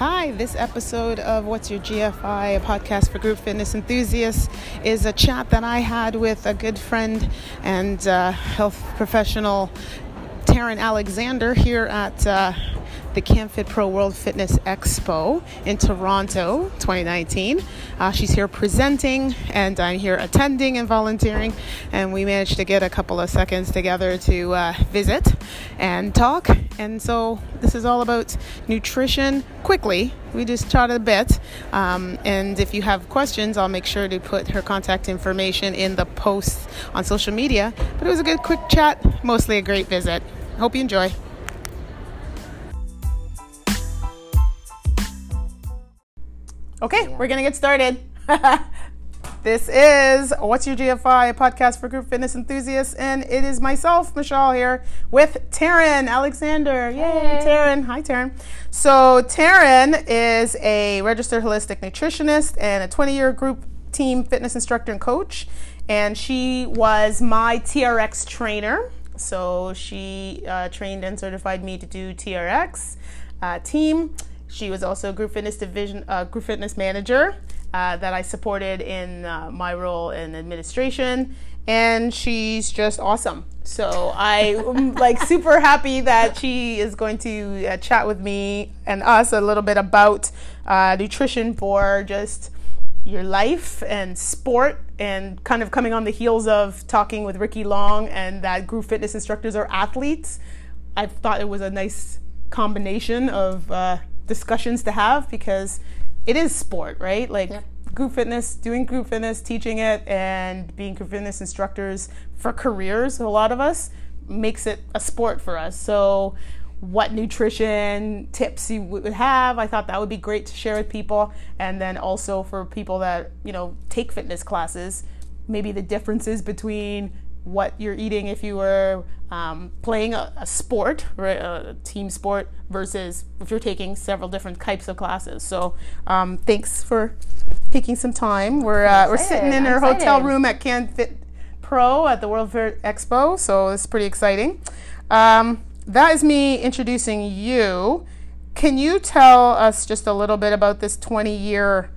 Hi, this episode of What's Your GFI, a podcast for group fitness enthusiasts, is a chat that I had with a good friend and uh, health professional, Taryn Alexander, here at uh, the CanFit Pro World Fitness Expo in Toronto 2019. Uh, she's here presenting, and I'm here attending and volunteering. And we managed to get a couple of seconds together to uh, visit and talk. And so this is all about nutrition quickly. We just chatted a bit. Um, and if you have questions, I'll make sure to put her contact information in the post on social media. But it was a good, quick chat, mostly a great visit. Hope you enjoy. Okay, we're gonna get started. this is What's Your GFI, a podcast for group fitness enthusiasts, and it is myself, Michelle, here with Taryn Alexander. Yay, hey. Taryn. Hi, Taryn. So, Taryn is a registered holistic nutritionist and a 20 year group team fitness instructor and coach, and she was my TRX trainer. So, she uh, trained and certified me to do TRX uh, team. She was also a group fitness division, uh, group fitness manager uh, that I supported in uh, my role in administration, and she's just awesome. So I'm like super happy that she is going to uh, chat with me and us a little bit about uh, nutrition for just your life and sport and kind of coming on the heels of talking with Ricky Long and that group fitness instructors are athletes. I thought it was a nice combination of uh, discussions to have because it is sport, right? Like yep. group fitness, doing group fitness, teaching it, and being group fitness instructors for careers, a lot of us makes it a sport for us. So, what nutrition tips you would have, I thought that would be great to share with people. And then also for people that, you know, take fitness classes, maybe the differences between what you're eating if you were um, playing a, a, sport, right, a team sport, versus if you're taking several different types of classes. So, um, thanks for taking some time. We're uh, we're sitting in our hotel room at CanFit Pro at the World Fair Expo, so it's pretty exciting. Um, that is me introducing you. Can you tell us just a little bit about this 20 year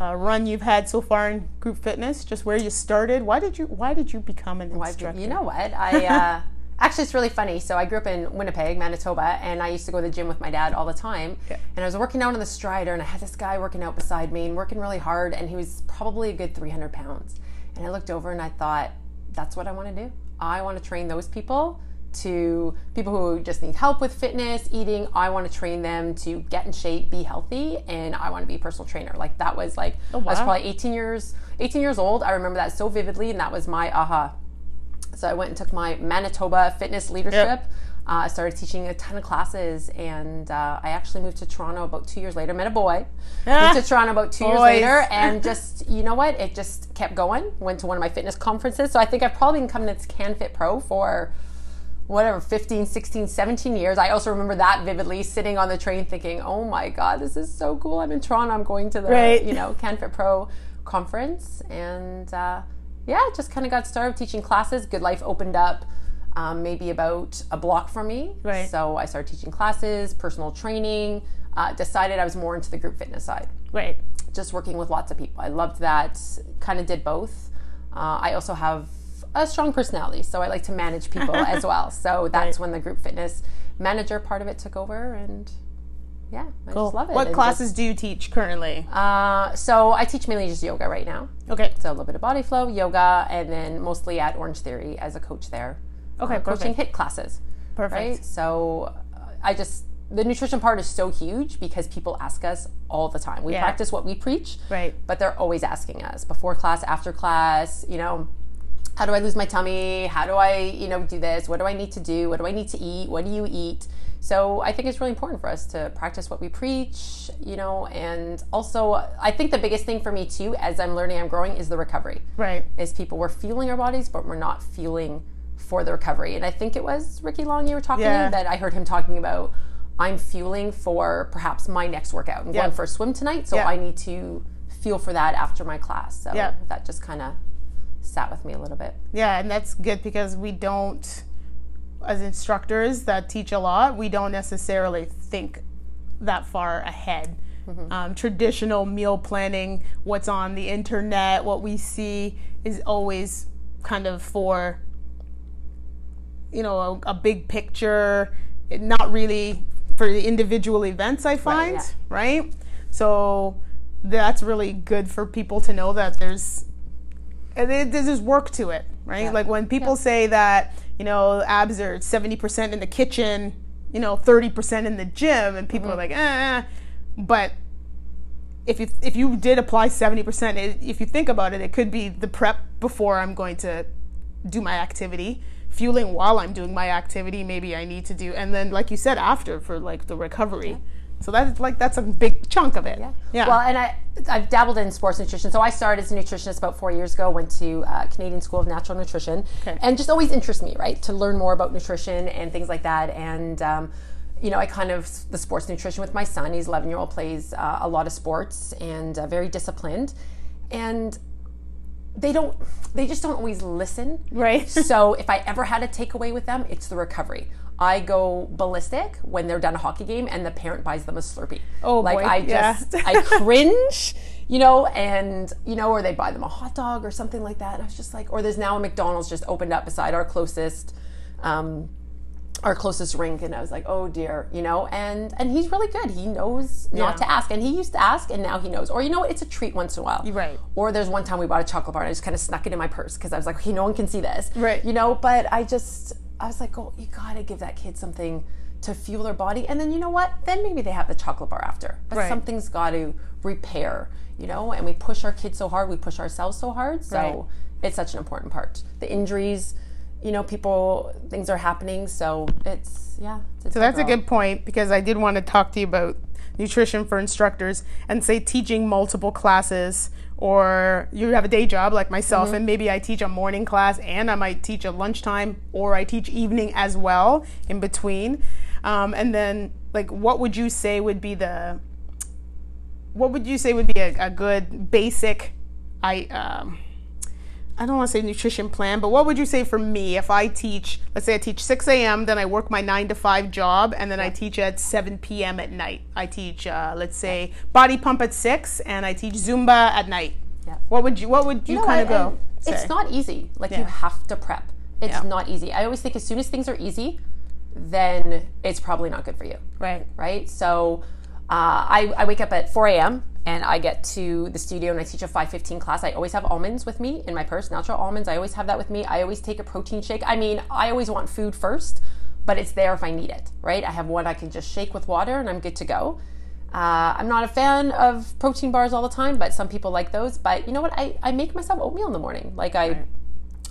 uh, run you've had so far in group fitness? Just where you started? Why did you Why did you become an instructor? You know what? I uh, actually it's really funny. So I grew up in Winnipeg, Manitoba, and I used to go to the gym with my dad all the time. Yeah. And I was working out on the strider, and I had this guy working out beside me and working really hard, and he was probably a good 300 pounds. And I looked over and I thought, that's what I want to do. I want to train those people to people who just need help with fitness, eating. I want to train them to get in shape, be healthy, and I want to be a personal trainer. Like that was like oh, wow. I was probably 18 years 18 years old. I remember that so vividly, and that was my aha. So I went and took my Manitoba fitness leadership. Yep. Uh, I started teaching a ton of classes, and uh, I actually moved to Toronto about two years later. Met a boy, moved to Toronto about two Boys. years later, and just you know what? It just kept going. Went to one of my fitness conferences, so I think I've probably been coming to CanFit Pro for whatever 15 16 17 years i also remember that vividly sitting on the train thinking oh my god this is so cool. I'm in toronto. I'm going to the right. you know canfit pro conference. And uh, yeah just kind of got started teaching classes. GoodLife opened up um, maybe about a block from me. Right. So i started teaching classes personal training uh, decided i was more into the group fitness side. Right. Just working with lots of people. I loved that. Kind of did both. Uh, i also have a strong personality, so I like to manage people as well. So that's right. when the group fitness manager part of it took over, and yeah, I cool. just love it. What classes just, do you teach currently? Uh, so I teach mainly just yoga right now. Okay. So a little bit of body flow, yoga, and then mostly at Orangetheory as a coach there. Okay, uh, coaching HIIT classes. Perfect. Right. So uh, I just the nutrition part is so huge because people ask us all the time. We yeah. practice what we preach, right? But they're always asking us before class, after class. You know, how do I lose my tummy? How do I, you know, do this? What do I need to do? What do I need to eat? What do you eat? So I think it's really important for us to practice what we preach, you know, and also I think the biggest thing for me too, as I'm learning, I'm growing, is the recovery. Right. Is people we're feeling our bodies, but we're not feeling for the recovery. And I think it was Ricky Long you were talking yeah. to that I heard him talking about. I'm fueling for perhaps my next workout. I'm yep. going for a swim tonight, so yep. I need to feel for that after my class. So that just kind of sat with me a little bit. Yeah, and that's good because we don't, as instructors that teach a lot, we don't necessarily think that far ahead. Mm-hmm. Um, traditional meal planning, what's on the internet, what we see is always kind of for, you know, a, a big picture, not really for the individual events, I find, right? Yeah. right? So that's really good for people to know that there's there's work to it, right? Yeah. Like when people yeah. say that, you know, abs are 70% in the kitchen, you know, 30% in the gym, and people mm-hmm. are like, eh, but if you if you did apply 70% it, if you think about it it could be the prep before i'm going to do my activity fueling while i'm doing my activity maybe i need to do and then like you said after for like the recovery yeah. So that's like that's a big chunk of it yeah. yeah well and i i've dabbled in sports nutrition so i started as a nutritionist about four years ago went to uh, canadian school of natural nutrition okay. and just always interests me right to learn more about nutrition and things like that and um, you know, I kind of the sports nutrition with my son. He's 11 year old, plays uh, a lot of sports and uh, very disciplined, and they don't, they just don't always listen. Right. so if I ever had a takeaway with them, it's the recovery. I go ballistic when they're done a hockey game and the parent buys them a Slurpee. Oh like boy, I just yeah. I cringe, you know, and you know, or they buy them a hot dog or something like that. And I was just like, or there's now a McDonald's just opened up beside our closest um, our closest rink and I was like, oh dear, you know, and and he's really good. He knows not yeah. to ask. And he used to ask and now he knows. Or you know what, it's a treat once in a while. Right. Or there's one time we bought a chocolate bar and I just kind of snuck it in my purse because I was like, okay, no one can see this. Right. You know, but I just I was like, oh, you gotta give that kid something to fuel their body. And then you know what? Then maybe they have the chocolate bar after. But right. something's gotta repair, you know, and we push our kids so hard, we push ourselves so hard. So right. it's such an important part. The injuries you know, people, things are happening. So it's, yeah. It's so that's a good point because I did want to talk to you about nutrition for instructors and say teaching multiple classes or you have a day job like myself mm-hmm. and maybe I teach a morning class and I might teach a lunchtime or I teach evening as well in between. Um, and then like what would you say would be the what would you say would be a, a good basic I um, I don't want to say nutrition plan, but what would you say for me if I teach, let's say I teach 6 a.m., then I work my 9 to 5 job, and then I teach at 7 p.m. at night? I teach, uh, let's say, body pump at 6, and I teach Zumba at night. Yeah. What would you, what would you, you know kind of go? Say? It's not easy. Like, yeah. you have to prep. It's yeah. not easy. I always think as soon as things are easy, then it's probably not good for you. Right. Right? So uh, I, I wake up at 4 a.m and I get to the studio and I teach a 515 class. I always have almonds with me in my purse, natural almonds. I always have that with me. I always take a protein shake. I mean, I always want food first, but it's there if I need it, right? I have one I can just shake with water and I'm good to go. Uh, I'm not a fan of protein bars all the time, but some people like those. But you know what? I, I make myself oatmeal in the morning. Like I, right.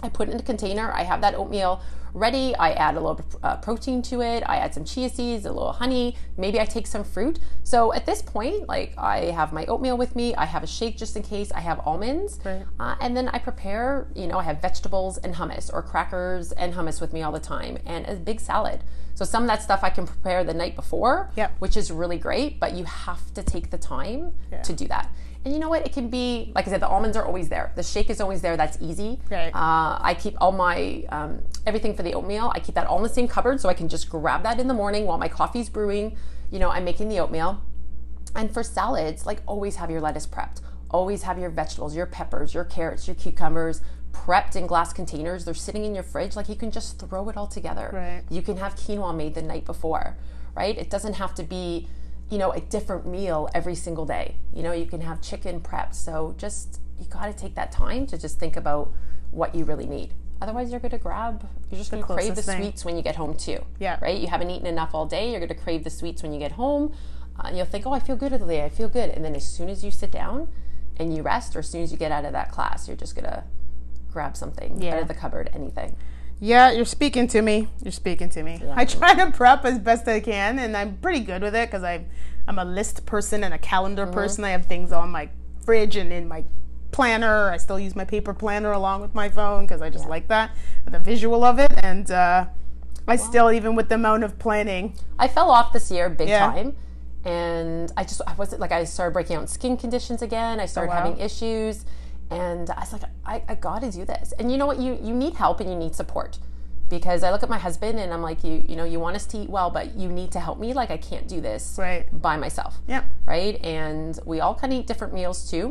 I put it in a container. I have that oatmeal ready. I add a little uh, protein to it. I add some chia seeds, a little honey. Maybe I take some fruit. So at this point, like I have my oatmeal with me. I have a shake just in case. I have almonds, right. uh, and then I prepare. You know, I have vegetables and hummus, or crackers and hummus with me all the time, and a big salad. So some of that stuff I can prepare the night before, yep. which is really great. But you have to take the time yeah. to do that. And you know what? It can be, like I said, the almonds are always there. The shake is always there. That's easy. Right. Uh, I keep all my, um, everything for the oatmeal, I keep that all in the same cupboard so I can just grab that in the morning while my coffee's brewing. You know, I'm making the oatmeal. And for salads, like always have your lettuce prepped. Always have your vegetables, your peppers, your carrots, your cucumbers prepped in glass containers. They're sitting in your fridge. Like you can just throw it all together. Right. You can have quinoa made the night before, right? It doesn't have to be you know, a different meal every single day. You know, you can have chicken prepped. So just, you got to take that time to just think about what you really need. Otherwise, you're going to grab, you're just going to crave the thing. sweets when you get home too. Yeah. Right? You haven't eaten enough all day. You're going to crave the sweets when you get home. Uh, and you'll think, oh, I feel good today. I feel good. And then as soon as you sit down and you rest, or as soon as you get out of that class, you're just going to grab something yeah. out of the cupboard, anything. Yeah, you're speaking to me. You're speaking to me. Yeah. I try to prep as best I can, and I'm pretty good with it because I'm I'm a list person and a calendar mm-hmm. person. I have things on my fridge and in my planner. I still use my paper planner along with my phone because I just yeah. like that the visual of it. And uh, I wow. still, even with the amount of planning, I fell off this year big yeah. time. And I just I wasn't like I started breaking out skin conditions again. I started oh, wow. having issues and I was like, I, I got to do this. And you know what? You you need help and you need support. because I look at my husband and I'm like, you, you know, you want us to eat well, but you need to help me. Like, I can't do this Right. by myself. Yeah. Right. And we all kind of eat different meals too.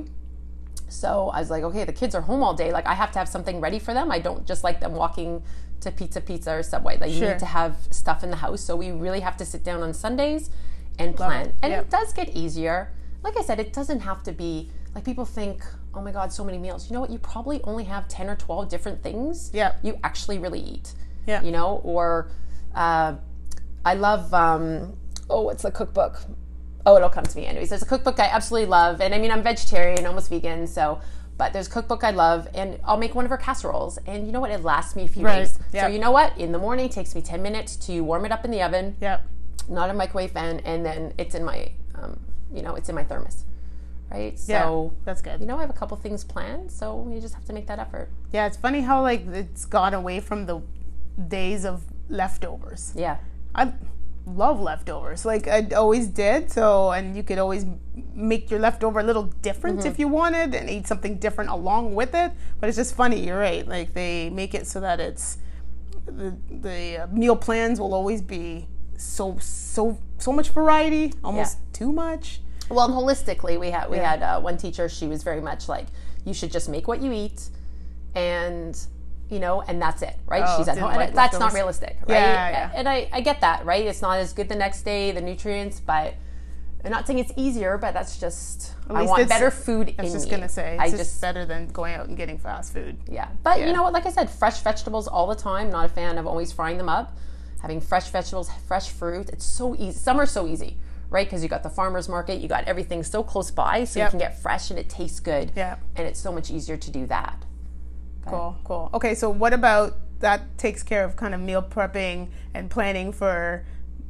So I was like, okay, the kids are home all day. Like, I have to have something ready for them. I don't just like them walking to Pizza Pizza or Subway. Like, you need to have stuff in the house. So we really have to sit down on Sundays and plan. it. And Yep. it does get easier. Like I said, it doesn't have to be like people think, oh my God, so many meals. You know what? You probably only have 10 or 12 different things Yep. you actually really eat. Yeah. You know, or uh, I love, um, oh, what's the cookbook? Oh, it'll come to me. Anyways, there's a cookbook I absolutely love. And I mean, I'm vegetarian, almost vegan. So, but there's a cookbook I love. And I'll make one of her casseroles. And you know what? It lasts me a few Right. days. Yeah. So, you know what? In the morning, it takes me 10 minutes to warm it up in the oven, Yeah. not a microwave fan. And then it's in my, um, you know, it's in my thermos. Right. Yeah. So, That's good. you know, I have a couple things planned. So you just have to make that effort. Yeah, it's funny how like it's gone away from the days of leftovers. Yeah. I love leftovers. Like I always did. So, and you could always make your leftover a little different Mm-hmm. if you wanted and eat something different along with it. But it's just funny. You're right. Like they make it so that it's the the meal plans will always be so so so much variety, almost too much. Well, and holistically, we had we Yeah. had uh, one teacher. She was very much like, you should just make what you eat, and you know, and that's it, right? Oh, She's at home. and like that's not realistic, right? Yeah, yeah. And I, I get that, right? It's not as good the next day, the nutrients, but I'm not saying it's easier, but that's just I least want better food I was just me. gonna say I it's just just better than going out and getting fast food. yeah. But Yeah. you know what? Like I said, fresh vegetables all the time. Not a fan of always frying them up. Having fresh vegetables, fresh fruit. It's so easy. Some are so easy, right? Because you got the farmer's market, you got everything so close by, so Yep. you can get fresh and it tastes good. Yeah. And it's so much easier to do that. Cool, cool. Okay, so what about that takes care of kind of meal prepping and planning for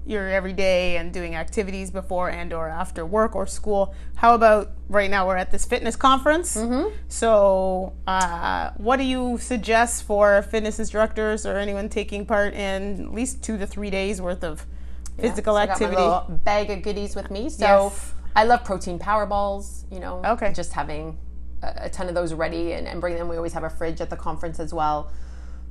your everyday and doing activities before and or after work or school. How about right now we're at this fitness conference. Mm-hmm. So, uh, what do you suggest for fitness instructors or anyone taking part in at least two to three days worth of physical So I got my activity? little bag of goodies with me. So Yes. I love protein power balls, you know. Okay. Just having a, a ton of those ready and, and bring them. We always have a fridge at the conference as well.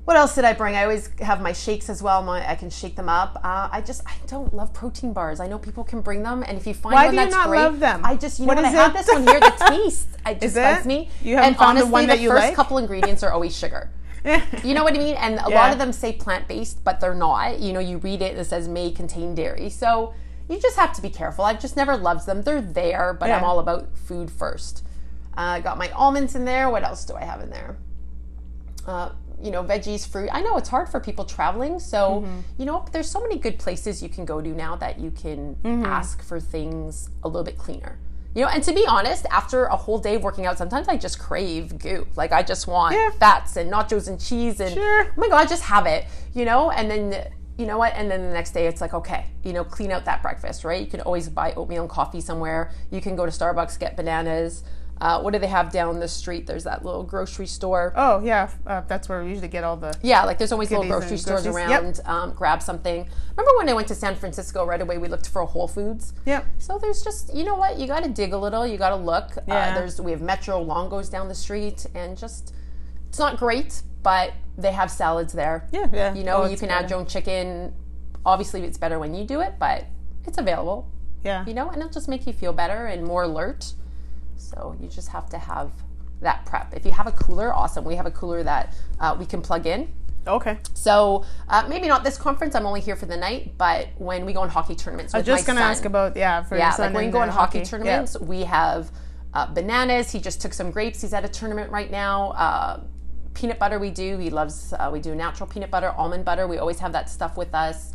What else did I bring? I always have my shakes as well. My, I can shake them up. Uh, I just I don't love protein bars. I know people can bring them, and if you find Why one that's great, love them? I just you What know is I have this one here. The taste, I just Is bugs it? me. You haven't and found the honestly, one that the you first like? couple ingredients are always sugar. You know what I mean? And a Yeah. lot of them say plant based, but they're not. You know, you read it and it says may contain dairy. So you just have to be careful. I've just never loved them. They're there, but I'm all about food first. I uh, got my almonds in there. What else do I have in there? Uh, you know, veggies, fruit. I know it's hard for people traveling. So, Mm-hmm. you know, there's so many good places you can go to now that you can Mm-hmm. ask for things a little bit cleaner. You know, and to be honest, after a whole day of working out, sometimes I just crave goo. Like I just want Yeah. fats and nachos and cheese and Sure. oh my god, just have it. You know, and then you know what? And then the next day it's like, okay, you know, clean out that breakfast, right? You can always buy oatmeal and coffee somewhere. You can go to Starbucks, get bananas. Uh, what do they have down the street? There's that little grocery store. Oh yeah, uh, that's where we usually get all the. Yeah, like there's always little grocery stores groceries. around. Um, grab something. Remember when I went to San Francisco? Right away, we looked for a Whole Foods. Yep. So there's just you know what you got to dig a little. You got to look. Uh, Yeah. there's we have Metro Longo's down the street, and just it's not great, but they have salads there. Yeah, yeah. You know, Oh, you can add your own chicken. Obviously, it's better when you do it, but it's available. Yeah. You know, and it'll just make you feel better and more alert. So you just have to have that prep. If you have a cooler, awesome. We have a cooler that uh, we can plug in. Okay. So uh, maybe not this conference. I'm only here for the night, but when we go on hockey tournaments, I was just gonna ask about yeah for yeah, like when and, go uh, on hockey, Yeah. tournaments, we have uh, bananas. He just took some grapes. He's at a tournament right now. Uh, peanut butter we do. He loves. Uh, we do natural peanut butter, almond butter. We always have that stuff with us.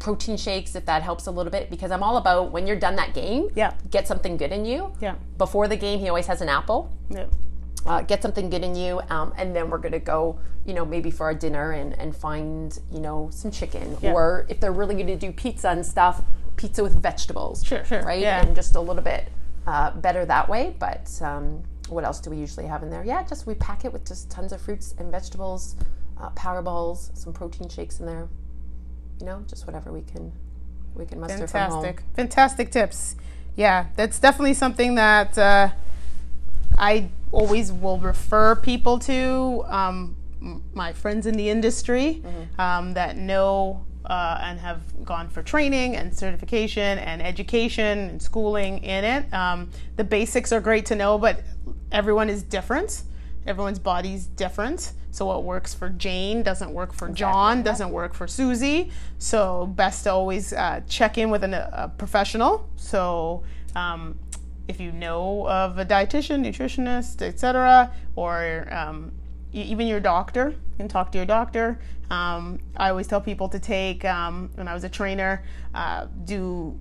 Protein shakes if that helps a little bit because I'm all about when you're done that game. Yeah. Get something good in you. Yeah. Before the game, he always has an apple Yeah. uh, get something good in you, um, and then we're gonna go, you know, maybe for our dinner and, and find, you know, some chicken, Yeah. or if they're really gonna do pizza and stuff, pizza with vegetables, Sure, sure, right, yeah. and just a little bit uh, better that way. But um, what else do we usually have in there? Yeah, just we pack it with just tons of fruits and vegetables, uh, power balls, some protein shakes in there, you know, just whatever we can we can muster from home. Fantastic. Fantastic tips. Yeah, that's definitely something that uh, I always will refer people to. Um, my friends in the industry um, that know uh, and have gone for training and certification and education and schooling in it. Um, the basics are great to know, but everyone is different. Everyone's body's different. So what works for Jane doesn't work for John, doesn't work for Susie. So best to always uh, check in with an, a professional. So um, if you know of a dietitian, nutritionist, etc., or um, even your doctor, you can talk to your doctor. Um, I always tell people to take um, when I was a trainer, uh, do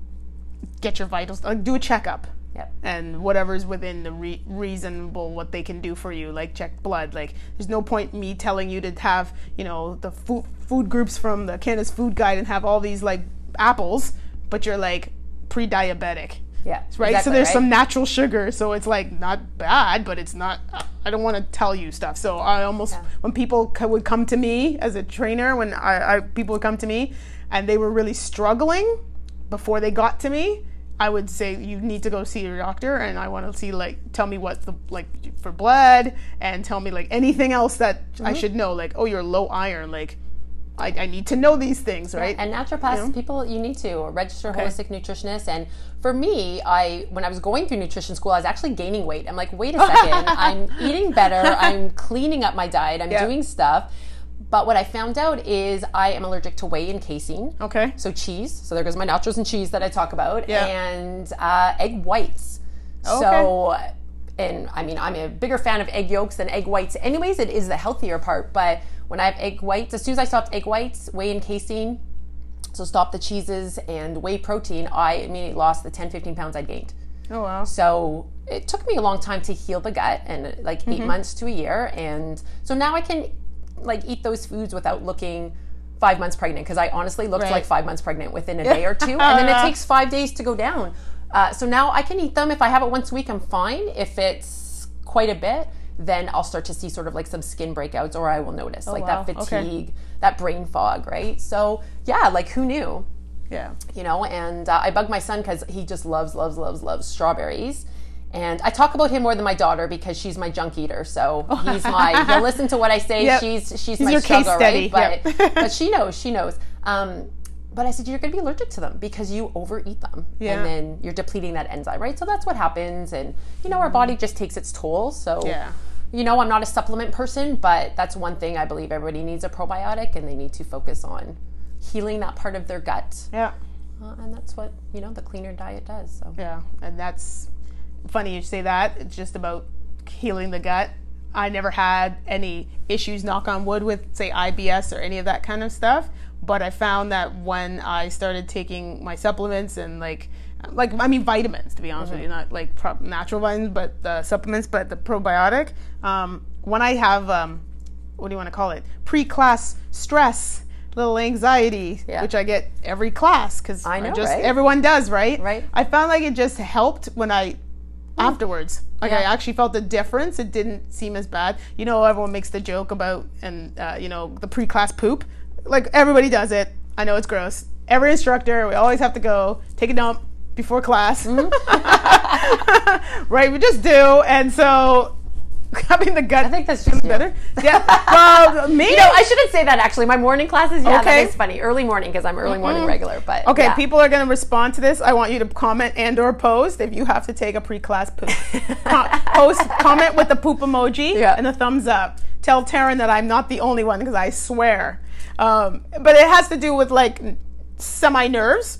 get your vitals, uh, do a checkup Yep. and whatever's within the re- reasonable what they can do for you like check blood like there's no point me telling you to have you know the food food groups from the Canada's food guide and have all these like apples but you're like pre-diabetic Yeah. right so there's right? some natural sugar so it's like not bad but it's not i don't want to tell you stuff so i almost Yeah. when people co- would come to me as a trainer when I, I people would come to me and they were really struggling before they got to me i would say you need to go see your doctor and i want to see like tell me what the like for blood and tell me like anything else that Mm-hmm. i should know like oh you're low iron like I, I need to know these things right And naturopaths, people, you need to register holistic nutritionist. And for me, I when I was going through nutrition school, I was actually gaining weight. I'm like, wait a second, I'm eating better. I'm cleaning up my diet. I'm Yeah. doing stuff. But what I found out is I am allergic to whey and casein. okay So cheese. So there goes my nachos and cheese that I talk about, Yeah. and uh, egg whites. Okay. So, and I mean, I'm a bigger fan of egg yolks than egg whites. Anyways, it is the healthier part. But when I have egg whites, as soon as I stopped egg whites, whey and casein, so stop the cheeses and whey protein, I immediately lost the 10, 15 pounds I gained. oh wow So it took me a long time to heal the gut and like 8 months to a year. And so now I can like eat those foods without looking five months pregnant because I honestly looked Right. like five months pregnant within a day or two. And then it takes five days to go down. Uh, so now I can eat them. If I have it once a week, I'm fine. If it's quite a bit, then I'll start to see sort of like some skin breakouts or I will notice like wow. that Okay. fatigue, that brain fog, right? So yeah, like who knew? yeah you know and uh, i bug my son because he just loves loves loves loves strawberries and i talk about him more than my daughter because she's my junk eater so he's my he'll listen to what i say Yep. she's she's He's my struggle study. right but Yep. but she knows she knows um but I said you're going to be allergic to them because you overeat them, Yeah. and then you're depleting that enzyme, right? So that's what happens, and you know our body just takes its toll. So. Yeah. you know, I'm not a supplement person, but that's one thing I believe everybody needs a probiotic, and they need to focus on healing that part of their gut yeah uh, and that's what you know the cleaner diet does. So Yeah, and that's funny you say that. It's just about healing the gut. I never had any issues, knock on wood, with say IBS or any of that kind of stuff. But I found that when I started taking my supplements and like, like I mean vitamins, to be honest with you, not like pro- natural vitamins, but the supplements, but the probiotic. Um, when I have, um, what do you want to call it, pre-class stress, little anxiety, Yeah. which I get every class because I know, just right? everyone does, right? Right. I found like it just helped when I afterwards. Like I actually felt the difference. It didn't seem as bad. You know, everyone makes the joke about and uh, you know the pre-class poop. Like everybody does it. I know it's gross. Every instructor, we always have to go take a dump before class. Mm-hmm. right? We just do, and so having the gut I think that's just better. Yeah. Well, me. You know, I shouldn't say that actually. My morning classes, yeah, Okay. that is funny. Early morning because I'm early morning regular. But Okay, yeah. people are going to respond to this. I want you to comment and or post if you have to take a pre-class poop. Com- post comment with the poop emoji Yeah. and a thumbs up. Tell Taryn that I'm not the only one because I swear. Um, but it has to do with like semi nerves.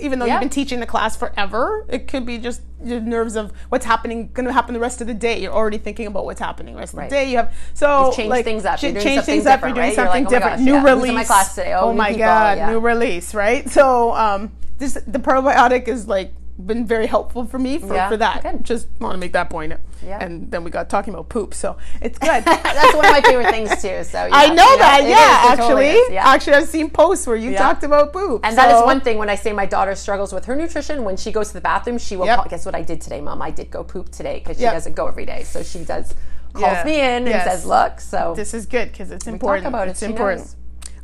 Even though. Yeah. you've been teaching the class forever, it could be just your nerves of what's happening, going to happen the rest of the day. You're already thinking about what's happening the rest of Right. the day. You have so You've changed like, things up. You're doing change things up. You're doing right? You're something like, oh my different. gosh, new yeah, release. my class today? Oh, Oh, my people, god, yeah. new release, right? So um, this the probiotic is like been very helpful for me for, Yeah, for that. good. Just want to make that point. Yeah. And then we got talking about poop, so it's good. that's one of my favorite things too. So yeah, I know you that, yeah. is, it totally actually, yeah. actually, I've seen posts where you talked about poop, And that is one thing when I say my daughter struggles with her nutrition. When she goes to the bathroom, she will Yep. call, guess what I did today, mom? I did go poop today because she Yep. doesn't go every day. So she does calls me in and says, "Look." So This is good because it's important. about it, It's she important. knows.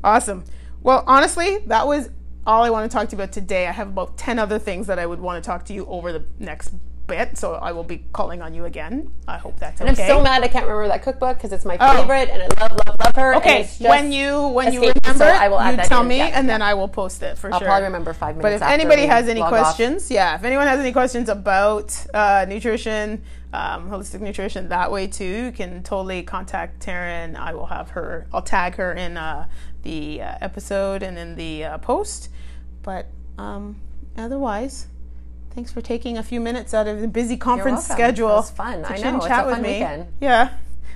Awesome. Well, honestly, that was all I want to talk to you about today. I have about 10 other things that I would want to talk to you over the next bit, so I will be calling on you again. I hope that's And okay. I'm so mad I can't remember that cookbook because it's my Oh. favorite and I love, love, love her. Okay, when you when you remember, so I will add you tell in. me, Yeah, and then. I will post it for sure. I'll probably remember five minutes. But if anybody has any log off. questions, yeah, if anyone has any questions about uh, nutrition, um, holistic nutrition, that way too, you can totally contact Taryn. I will have her. I'll tag her in uh, the uh, episode and in the uh, post. But um, otherwise. Thanks for taking a few minutes out of the busy conference welcome. schedule. That was fun. to I know. It's chat a with fun me. weekend. Yeah.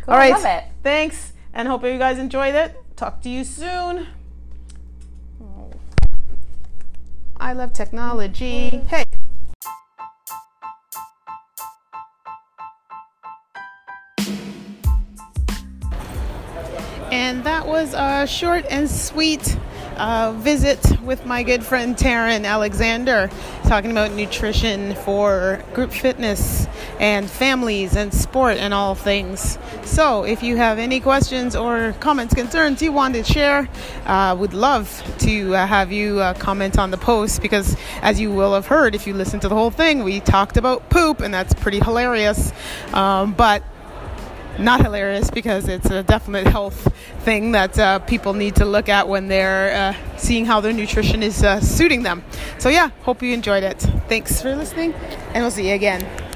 Cool. All right. Love it. Thanks, and hope you guys enjoyed it. Talk to you soon. Oh. I love technology. Hey. And that was a short and sweet uh, visit with my good friend Taryn Alexander, talking about nutrition for group fitness and families and sport and all things. So, if you have any questions or comments, concerns you want to share, uh, would love to uh, have you uh, comment on the post because, as you will have heard if you listen to the whole thing, we talked about poop, and that's pretty hilarious. Um, but not hilarious because it's a definite health thing that uh, people need to look at when they're uh, seeing how their nutrition is uh, suiting them. So, yeah, hope you enjoyed it. Thanks for listening, and we'll see you again.